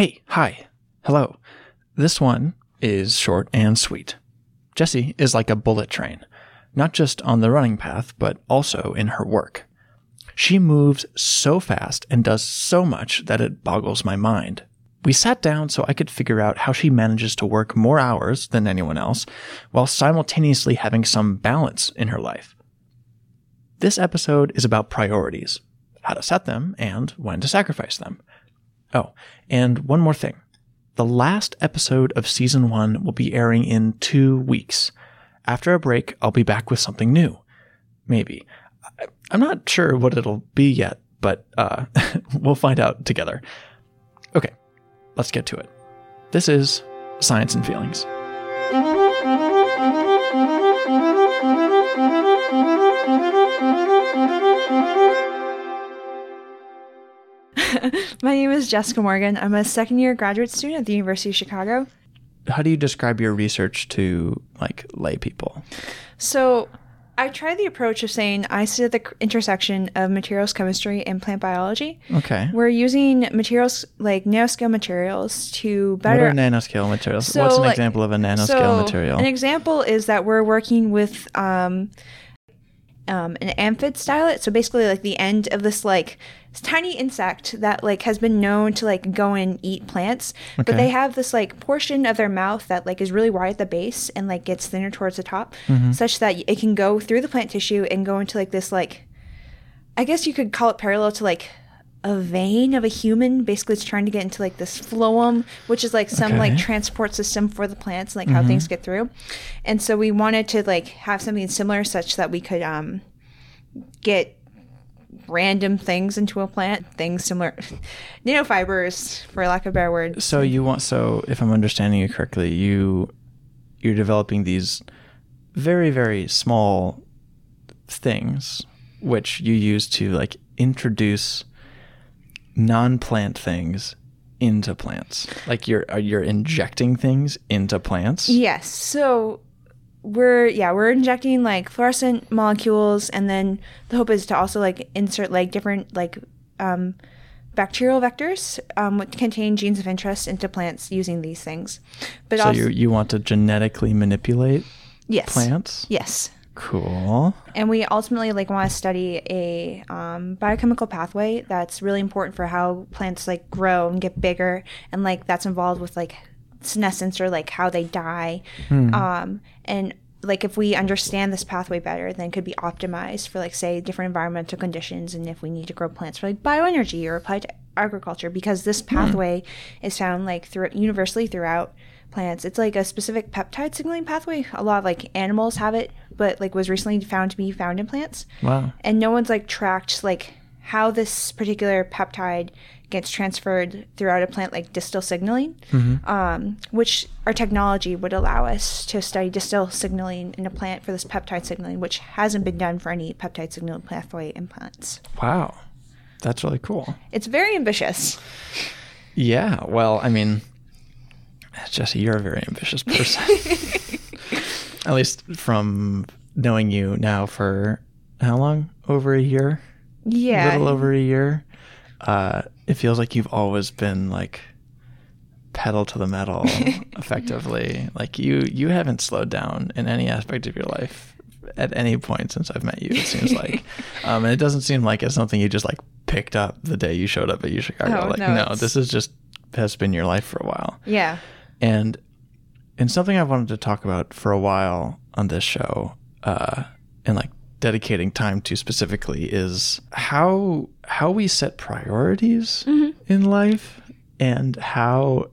Hey, hi, hello. This one is short and sweet. Jessie is like a bullet train, not just on the running path, but also in her work. She moves so fast and does so much that it boggles my mind. We sat down so I could figure out how she manages to work more hours than anyone else while simultaneously having some balance in her life. This episode is about priorities, how to set them, and when to sacrifice them. Oh, and one more thing. The last episode of season one will be airing in two weeks. After a break, I'll be back with something new. Maybe. I'm not sure what it'll be yet, but uh, we'll find out together. Okay, let's get to it. This is Science and Feelings. My name is Jessica Morgan. I'm a second year graduate student at the University of Chicago. How do you describe your research to like lay people? So, I tried the approach of saying I sit at the intersection of materials chemistry and plant biology. Okay. We're using materials like nanoscale materials to What better are nanoscale materials? So, What's an like- example of a nanoscale so material? An example is that we're working with um, um, an aphid stylet. So basically, like the end of this like tiny insect that like has been known to like go and eat plants, but they have this like portion of their mouth that like is really wide at the base and like gets thinner towards the top, Mm-hmm. such that it can go through the plant tissue and go into like this like I guess you could call it parallel to like a vein of a human. Basically, it's trying to get into like this phloem, which is like some like transport system for the plants, like how things get through. And so we wanted to like have something similar, such that we could um get random things into a plant, things similar, nanofibers, for lack of a better word. So you want so if I'm understanding you correctly, you you're developing these very very small things which you use to like introduce non-plant things into plants. Like you're are you're injecting things into plants. Yes. So we're yeah we're injecting like fluorescent molecules, and then the hope is to also like insert like different like um, bacterial vectors um, which contain genes of interest into plants using these things. But So also you you want to genetically manipulate yes plants? yes. Cool. And we ultimately like want to study a um, biochemical pathway that's really important for how plants like grow and get bigger, and like that's involved with like senescence or like how they die. Um, and like if we understand this pathway better, then it could be optimized for like say different environmental conditions, and if we need to grow plants for like bioenergy or applied to agriculture, because this pathway is found like through universally throughout plants. It's like a specific peptide signaling pathway. A lot of like animals have it, but like was recently found to be found in plants. Wow. And no one's like tracked like how this particular peptide gets transferred throughout a plant like distal signaling, um, which our technology would allow us to study distal signaling in a plant for this peptide signaling, which hasn't been done for any peptide signaling pathway in plants. Wow. That's really cool. It's very ambitious. Yeah, well, I mean, Jesse, you're a very ambitious person. At least from knowing you now for how long? Over a year? Yeah. A little over a year. Uh, it feels like you've always been like pedal to the metal effectively. Like you you haven't slowed down in any aspect of your life at any point since I've met you, it seems like. um, and it doesn't seem like it's something you just like picked up the day you showed up at U Chicago. Oh, like no, no, this is just has been your life for a while. yeah. And and something I've wanted to talk about for a while on this show, uh, and like dedicating time to specifically is how how we set priorities mm-hmm. in life and how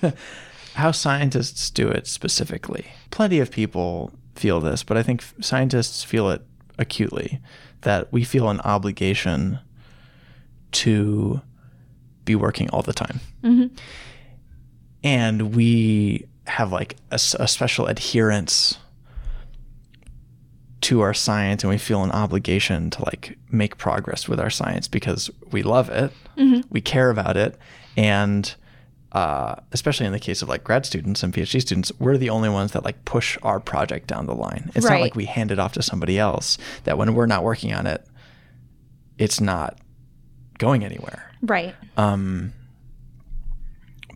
how scientists do it specifically. Plenty of people feel this, but I think scientists feel it acutely that we feel an obligation to be working all the time. Mm-hmm. And we have like a special adherence to our science and we feel an obligation to like make progress with our science because we love it. We care about it. And uh, especially in the case of like grad students and phd students we're the only ones that like push our project down the line. It's not like we hand it off to somebody else that when we're not working on it it's not going anywhere. Right. um,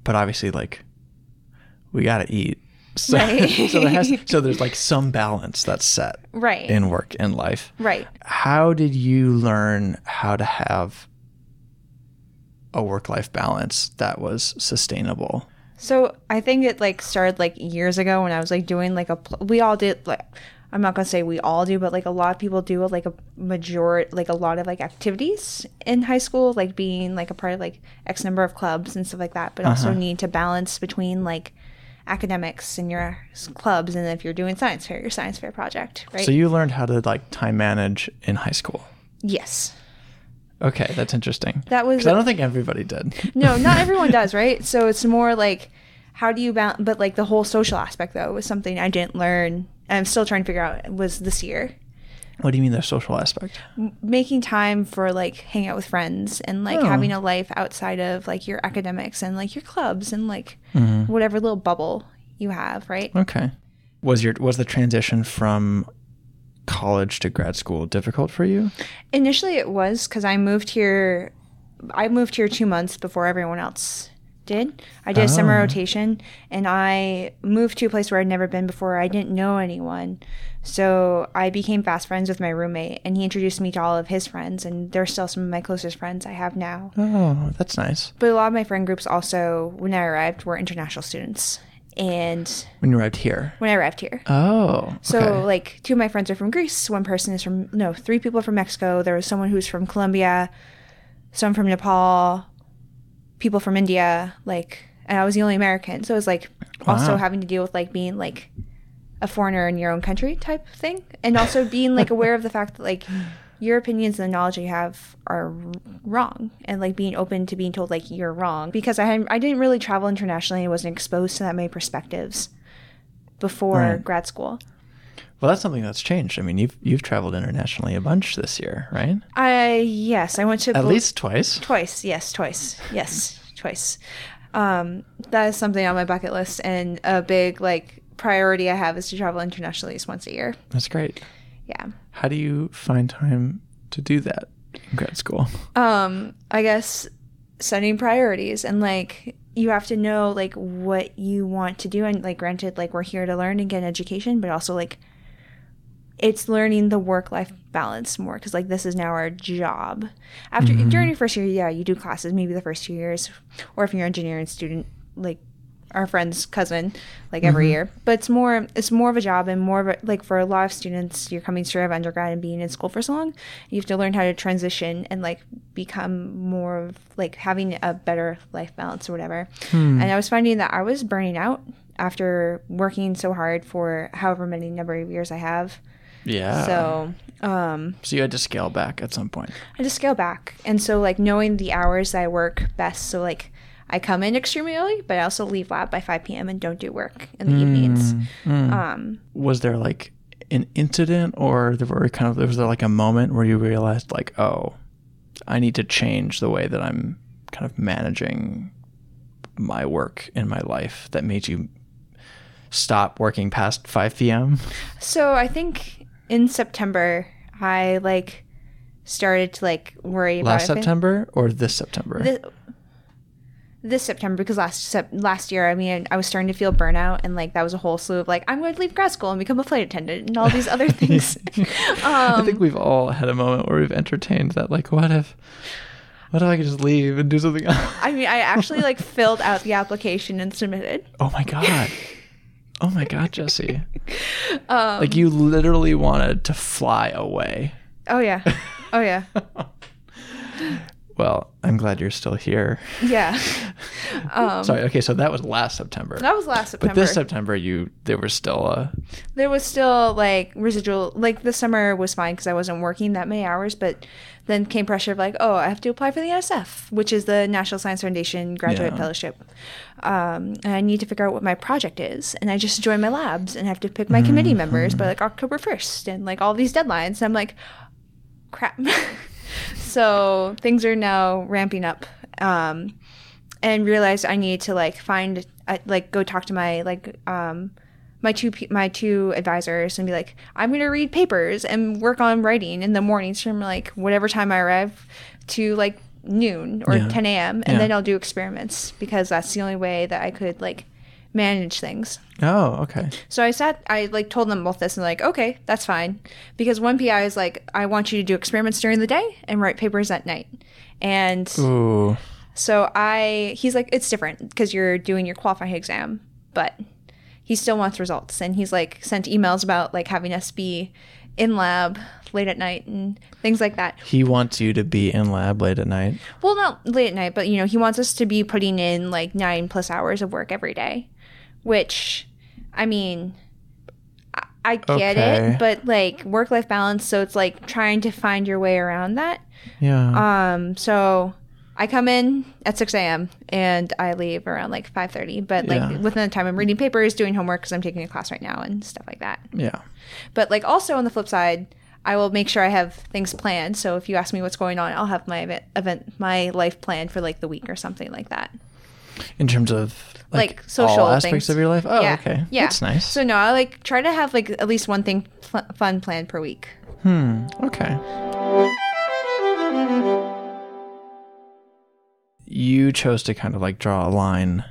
but obviously, like, we got to eat. So, Right. so, there has, so there's like some balance that's set Right. in work and life. right. How did you learn how to have a work life balance that was sustainable? So I think it like started like years ago when I was like doing like a pl- we all did like I'm not gonna say we all do, but like a lot of people do like a major like a lot of like activities in high school, like being like a part of like X number of clubs and stuff like that, but also uh-huh. need to balance between like academics and your clubs and if you're doing science fair, your science fair project, right? So you learned how to like time manage in high school. yes. Okay, that's interesting. That was I don't think everybody did. No, not everyone does, right? So it's more like how do you balance? But like the whole social aspect though was something I didn't learn. And I'm still trying to figure out was this year What do you mean the social aspect? making time for like hang out with friends and like Oh. having a life outside of like your academics and like your clubs and like Mm-hmm. whatever little bubble you have, right? Okay. Was your was the transition from college to grad school difficult for you? Initially, it was because I moved here. I moved here two months before everyone else did. I did a summer Oh. rotation, and I moved to a place where I'd never been before. I didn't know anyone, so I became fast friends with my roommate, and he introduced me to all of his friends, and they're still some of my closest friends I have now. Oh, that's nice. But a lot of my friend groups also, when I arrived, were international students, and When you arrived here. when I arrived here. Oh. okay. So like two of my friends are from Greece. One person is from no, three people from Mexico. There was someone who's from Colombia, some from Nepal, people from India. Like, and I was the only American. So it was like also having to deal with like being like a foreigner in your own country type thing, and also being like aware of the fact that like your opinions and the knowledge you have are wrong, and like being open to being told like you're wrong because I hadn't, I didn't really travel internationally. I wasn't exposed to that many perspectives before Right. grad school. Well, that's something that's changed. I mean, you've you've traveled internationally a bunch this year, right? I yes, I went to At least twice. twice. Yes, twice. Yes, twice. Um, that is something on my bucket list, and a big like priority I have is to travel internationally at least once a year. That's great. Yeah. How do you find time to do that in grad school? Um, I guess setting priorities and like you have to know like what you want to do and like granted like we're here to learn and get an education but also like it's learning the work life balance more because like this is now our job. After mm-hmm. during your first year yeah you do classes maybe the first two years or if you're an engineering student like our friend's cousin like every mm-hmm. year. But it's more it's more of a job and more of a like for a lot of students you're coming straight out of undergrad and being in school for so long you have to learn how to transition and like become more of like having a better life balance or whatever. Hmm. And i was finding that i was burning out after working so hard for however many number of years i have Yeah. so um So you had to scale back at some point. I just scale back. And so like knowing the hours I work best. So like I come in extremely early, but I also leave lab by 5 p.m. and don't do work in the evenings. Um, Was there like an incident, or there were kind of was there like a moment where you realized like, oh, I need to change the way that I'm kind of managing my work in my life that made you stop working past 5 p.m. so I think in September, I like started to like worry about last it- September or this September? This, this September because last sep- last year I mean I was starting to feel burnout and like that was a whole slew of like I'm going to leave grad school and become a flight attendant and all these other things. I um, think we've all had a moment where we've entertained that. Like, what if, what if I could just leave and do something else? I mean I actually like filled out the application and submitted. Oh my god. Oh my god, Jesse. Um, like you literally wanted to fly away. Oh yeah, oh yeah, Well, I'm glad you're still here. yeah. Um, Sorry. Okay, so that was last September. that was last September. but this September, you there was still a there was still like residual like the summer was fine because i wasn't working that many hours but then came pressure of like oh i have to apply for the nsf which is the national science foundation graduate Yeah. fellowship. Um, and i need to figure out what my project is. And i just joined my labs and have to pick my committee members by like october 1st and like all these deadlines. And i'm like crap. So things are now ramping up. Um, and realized I need to like find uh, like go talk to my like um my two my two advisors and be like I'm gonna read papers and work on writing in the mornings from like whatever time I arrive to like noon or Yeah. 10 a.m. and Yeah. then I'll do experiments because that's the only way that I could like manage things. Oh, okay. So I sat, I like told them both this and like, okay, that's fine. Because one PI is like, I want you to do experiments during the day and write papers at night. And Ooh. so I, he's like, it's different because you're doing your qualifying exam, but he still wants results. And he's like, sent emails about like having us be in lab late at night and things like that. He wants you to be in lab late at night. Well, not late at night, but you know, he wants us to be putting in like nine plus hours of work every day, which, I mean, I, I get Okay. it, but like work life balance, so it's like trying to find your way around that. Yeah. Um, so I come in at 6 a.m. and I leave around like 5:30, but like Yeah. within the time I'm reading papers, doing homework because I'm taking a class right now and stuff like that. yeah. But like also on the flip side, I will make sure I have things planned. So if you ask me what's going on, I'll have my event, event my life planned for like the week or something like that. In terms of like, Like, social aspects things. of your life. Oh, yeah. okay. Yeah. That's nice. So no, I like try to have like at least one thing pl- fun planned per week. hmm. Okay. You chose to kind of like draw a line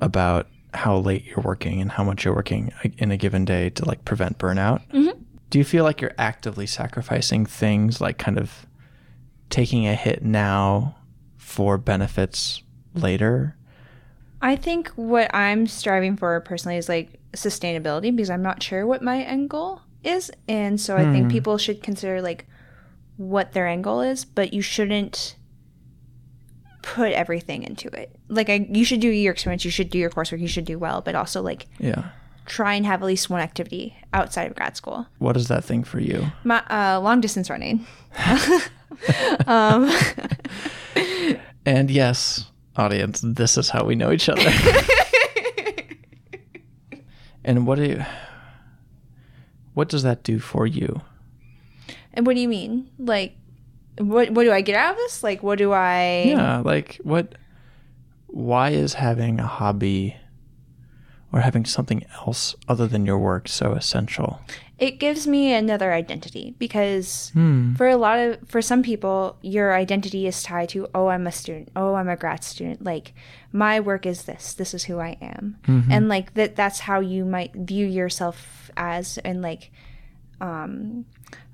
about how late you're working and how much you're working in a given day to like prevent burnout. Mhm. Do you feel like you're actively sacrificing things like kind of taking a hit now for benefits later? I think what I'm striving for personally is like sustainability because I'm not sure what my end goal is. And so I Hmm. think people should consider like what their end goal is, but you shouldn't put everything into it. Like I, you should do your experiments, you should do your coursework, you should do well, but also like Yeah. try and have at least one activity outside of grad school. What is that thing for you? My uh, long distance running. um, And yes, audience, this is how we know each other. and what do you, what does that do for you? and what do you mean? Like, what what do I get out of this? Like, what do I? Yeah, like what why is having a hobby or having something else other than your work so essential? It gives me another identity because Hmm. for a lot of for some people your identity is tied to oh I'm a student oh I'm a grad student like my work is this this is who I am and like that that's how you might view yourself as and like um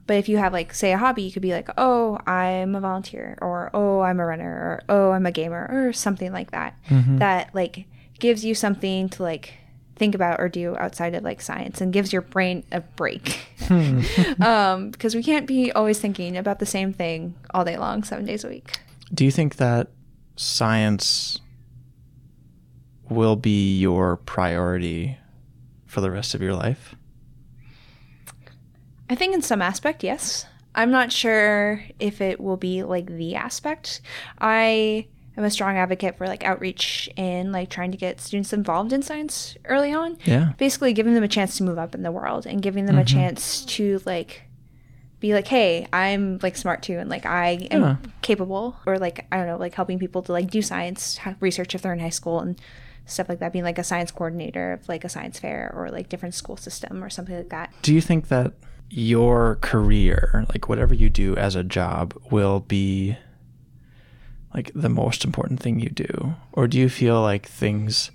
but if you have like say a hobby you could be like oh I'm a volunteer or oh I'm a runner or oh I'm a gamer or something like that that like gives you something to like think about or do outside of like science and gives your brain a break um, because we can't be always thinking about the same thing all day long, seven days a week. Do you think that science will be your priority for the rest of your life? I think in some aspect, yes. I'm not sure if it will be like the aspect. I am a strong advocate for like outreach and like trying to get students involved in science early on. Yeah. Basically, giving them a chance to move up in the world and giving them a mm-hmm. chance to like be like, hey, I'm like smart too, and like I am Yeah. capable, or like I don't know, like helping people to like do science research if they're in high school and stuff like that. Being like a science coordinator of like a science fair or like different school system or something like that. Do you think that your career, like whatever you do as a job, will be like the most important thing you do? Or do you feel like things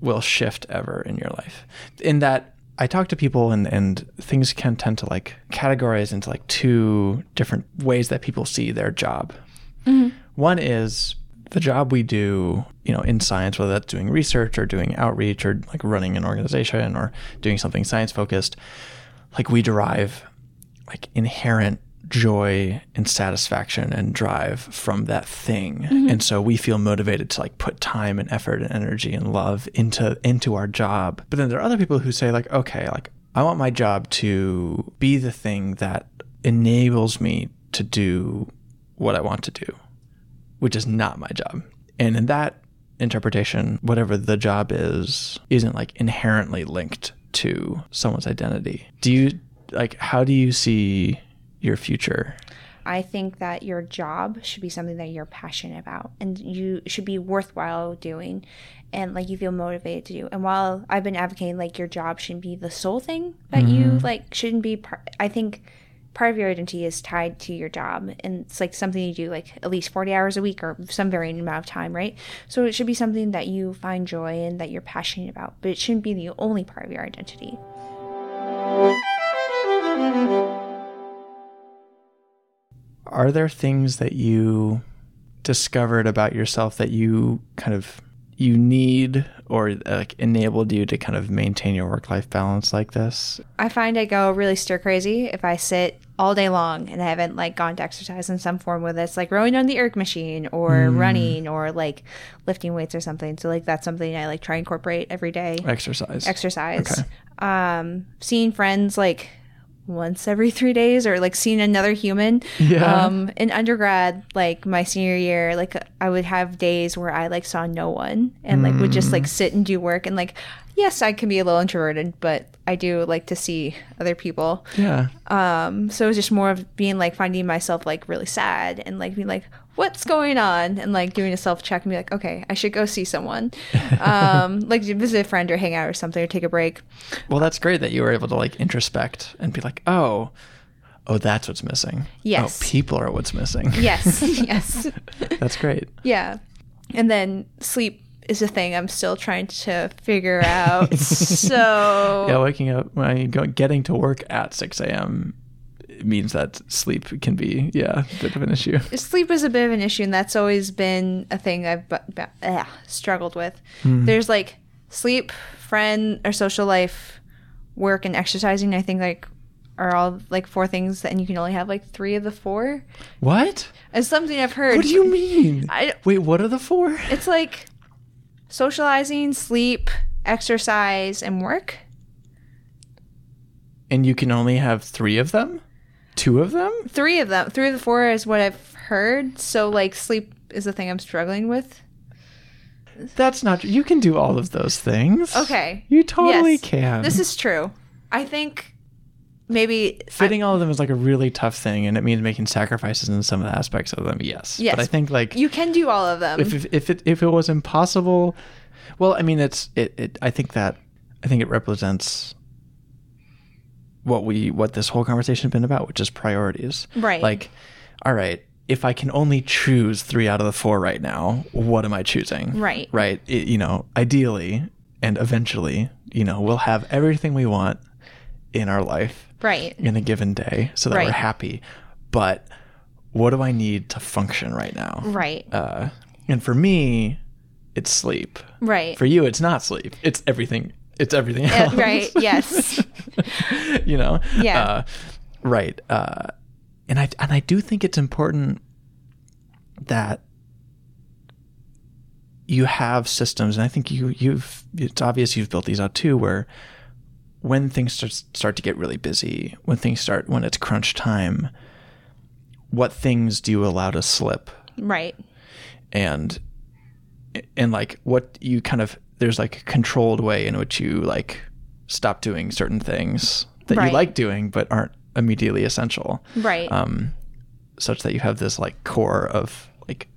will shift ever in your life? In that I talk to people and, and things can tend to like categorize into like two different ways that people see their job. Mm-hmm. One is the job we do, you know, in science, whether that's doing research or doing outreach or like running an organization or doing something science focused, like we derive like inherent joy and satisfaction and drive from that thing. Mm-hmm. And so we feel motivated to like put time and effort and energy and love into into our job. But then there are other people who say like, okay, like I want my job to be the thing that enables me to do what I want to do which is not my job. And in that interpretation, whatever the job is, isn't like inherently linked to someone's identity. Do you like, how do you see your future? I think that your job should be something that you're passionate about and you should be worthwhile doing and like you feel motivated to do. And while I've been advocating like your job shouldn't be the sole thing that you mm-hmm. like shouldn't be par- I think part of your identity is tied to your job and it's like something you do like at least 40 hours a week or some varying amount of time right so it should be something that you find joy in that you're passionate about but it shouldn't be the only part of your identity Are there things that you discovered about yourself that you kind of you need or like enabled you to kind of maintain your work life balance like this? I find I go really stir crazy if I sit all day long and I haven't like gone to exercise in some form with it's like rowing on the erg machine or running or like lifting weights or something. So like that's something I like try incorporate every day. Exercise. Exercise. Okay. Um, seeing friends like once every three days or like seeing another human. Yeah. Um, in undergrad, like my senior year, like I would have days where I like saw no one and like would just like sit and do work and like yes, I can be a little introverted, but I do like to see other people. Yeah. Um, so it was just more of being like finding myself like really sad and like being like, what's going on? And like doing a self check and be like, okay, I should go see someone. um, like visit a friend or hang out or something or take a break. Well, that's great that you were able to like introspect and be like, oh, oh, that's what's missing. Yes. Oh, people are what's missing. Yes, yes. that's great. Yeah. And then sleep is a thing I'm still trying to figure out. so Yeah, waking up, when I go, getting to work at 6 a.m. means that sleep can be, yeah, a bit of an issue. sleep is a bit of an issue, and that's always been a thing I've bu- bu- ugh, struggled with. Hmm. There's like sleep, friend or social life, work, and exercising. I think like are all like four things and you can only have like three of the four. What? It's something I've heard. What do you mean? I, Wait, what are the four? it's like socializing, sleep, exercise, and work. And you can only have three of them? Two of them? Three of them, three of the four is what I've heard. So like sleep is the thing I'm struggling with. That's not. You can do all of those things. Okay. You totally Yes. can. This is true. I think maybe Fitting all of them is like a really tough thing, and it means making sacrifices in some of the aspects of them. Yes. Yes. But I think like you can do all of them. if if if it if it was impossible, well, I mean, it's it. it I think that I think it represents what we what this whole conversation has been about, which is priorities. Right. Like, all right, if I can only choose three out of the four right now, what am I choosing? Right. Right. It, you know, ideally and eventually, you know, we'll have everything we want in our life right. in a given day, so that we're happy. But what do I need to function right now? Right. Uh, and for me, it's sleep. right. For you, it's not sleep. It's everything. It's everything else. right. Yes. you know. Yeah. Uh, right. Uh, and I and I do think it's important that you have systems, and I think you you've it's obvious you've built these out too, where when things start start to get really busy, when things start when it's crunch time, what things do you allow to slip? right. and and like what you kind of there's like a controlled way in which you like stop doing certain things that Right. you like doing but aren't immediately essential Right. um such that you have this like core of like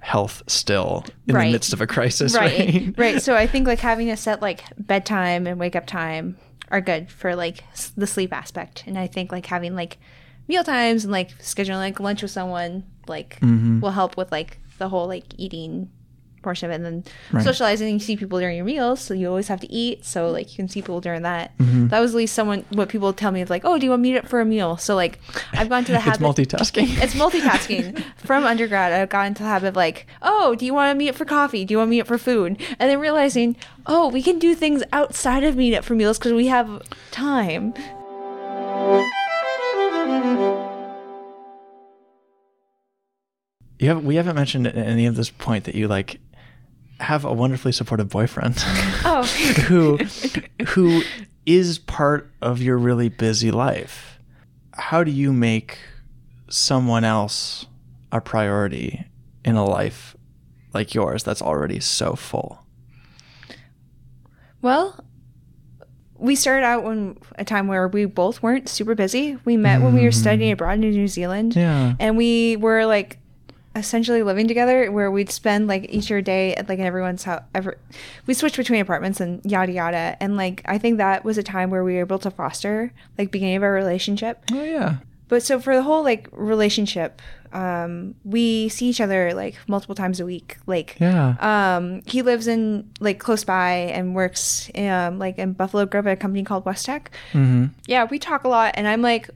health still in Right. the midst of a crisis right. right, right. So I think like having a set like bedtime and wake up time are good for like s- the sleep aspect. And I think like having like meal times and like scheduling like lunch with someone like Mm-hmm. will help with like the whole like eating portion of it and then Right. socializing you see people during your meals so you always have to eat so like you can see people during that Mm-hmm. that was at least someone what people tell me is like oh do you want to meet up for a meal so like i've gone to the it's habit multitasking it's multitasking. From undergrad, I got into the habit of like, oh, do you want to meet up for coffee? Do you want to meet up for food? And then realizing, oh, we can do things outside of meet up for meals because we have time. you have we haven't mentioned at any of this point that you like have a wonderfully supportive boyfriend Oh, who who is part of your really busy life. How do you make someone else a priority in a life like yours that's already so full? well, we started out when a time where we both weren't super busy. We met when we were mm-hmm. studying abroad in New Zealand. Yeah. and we were like essentially living together where we'd spend like each your day at like everyone's house ever we switched between apartments and yada yada and like i think that was a time where we were able to foster like beginning of our relationship Oh yeah. but so for the whole like relationship, um, we see each other like multiple times a week. Like, Yeah. um, he lives in like close by and works um, like in Buffalo Grove at a company called West Tech. hmm Yeah, we talk a lot, and I'm like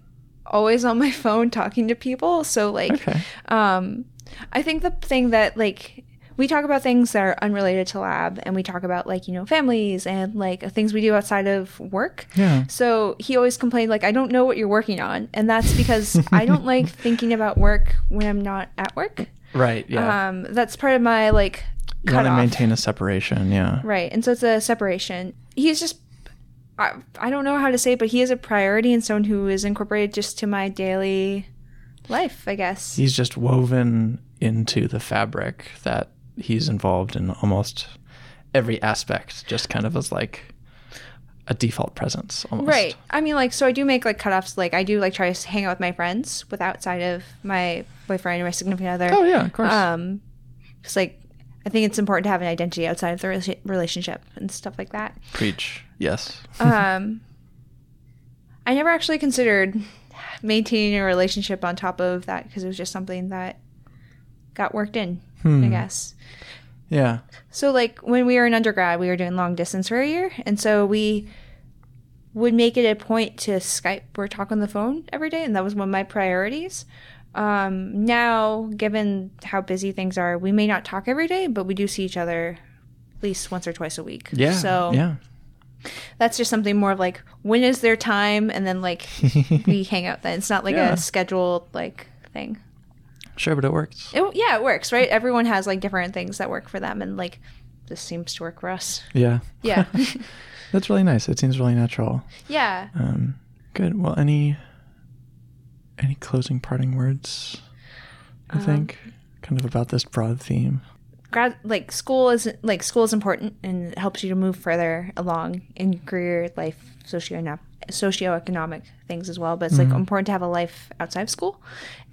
always on my phone talking to people. So like, Okay. um, I think the thing that like we talk about things that are unrelated to lab, and we talk about like you know families and like things we do outside of work. Yeah. So he always complained like I don't know what you're working on, and that's because I don't like thinking about work when I'm not at work. Right. Yeah. Um, that's part of my like you want to maintain a separation. Yeah. Right. And so it's a separation. He's just, I, I don't know how to say it, but he is a priority and someone who is incorporated just to my daily life, I guess. He's just woven into the fabric that he's involved in almost every aspect, just kind of as like a default presence almost. Right. I mean, like, so I do make like cutoffs. Like, I do like try to hang out with my friends with outside of my boyfriend or my significant other. Oh yeah, of course. Um, just like, I think it's important to have an identity outside of the rela- relationship and stuff like that. Preach. Yes. um, I never actually considered maintaining a relationship on top of that because it was just something that got worked in, I guess. yeah. So, like when we were in undergrad, we were doing long distance for a year, and so we would make it a point to Skype or talk on the phone every day, and that was one of my priorities. Um, now, given how busy things are, we may not talk every day, but we do see each other at least once or twice a week. Yeah. So yeah. that's just something more of like when is their time and then like we hang out then it's not like Yeah. a scheduled like thing Sure, but it works. it, yeah it works right everyone has like different things that work for them and like this seems to work for us Yeah. yeah That's really nice. It seems really natural. yeah Um, good. Well, any any closing parting words? Um, I think kind of about this broad theme. grad like school is like school is important and it helps you to move further along in career life socio socioeconomic things as well but it's like mm-hmm. important to have a life outside of school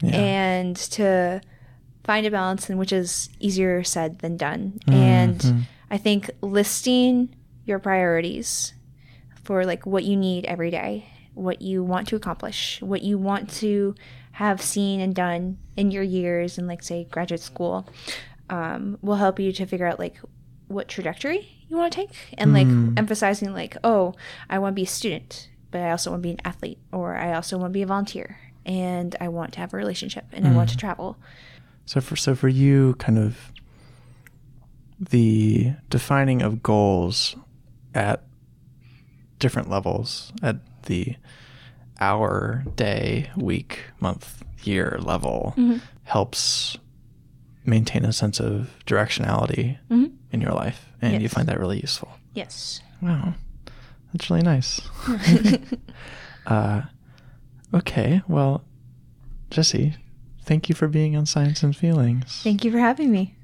Yeah. and to find a balance and which is easier said than done. Mm-hmm. And i think listing your priorities for like what you need every day what you want to accomplish what you want to have seen and done in your years in like say graduate school um, will help you to figure out like what trajectory you want to take and like mm. emphasizing like oh i want to be a student but i also want to be an athlete or i also want to be a volunteer and i want to have a relationship and i want to mm. travel. So for so for you, kind of the defining of goals at different levels at the hour, day, week, month, year level mm-hmm. helps maintain a sense of directionality mm-hmm. in your life, and you find that really useful. yes. Wow, that's really nice. uh, okay, well, Jesse, thank you for being on Science and Feelings. thank you for having me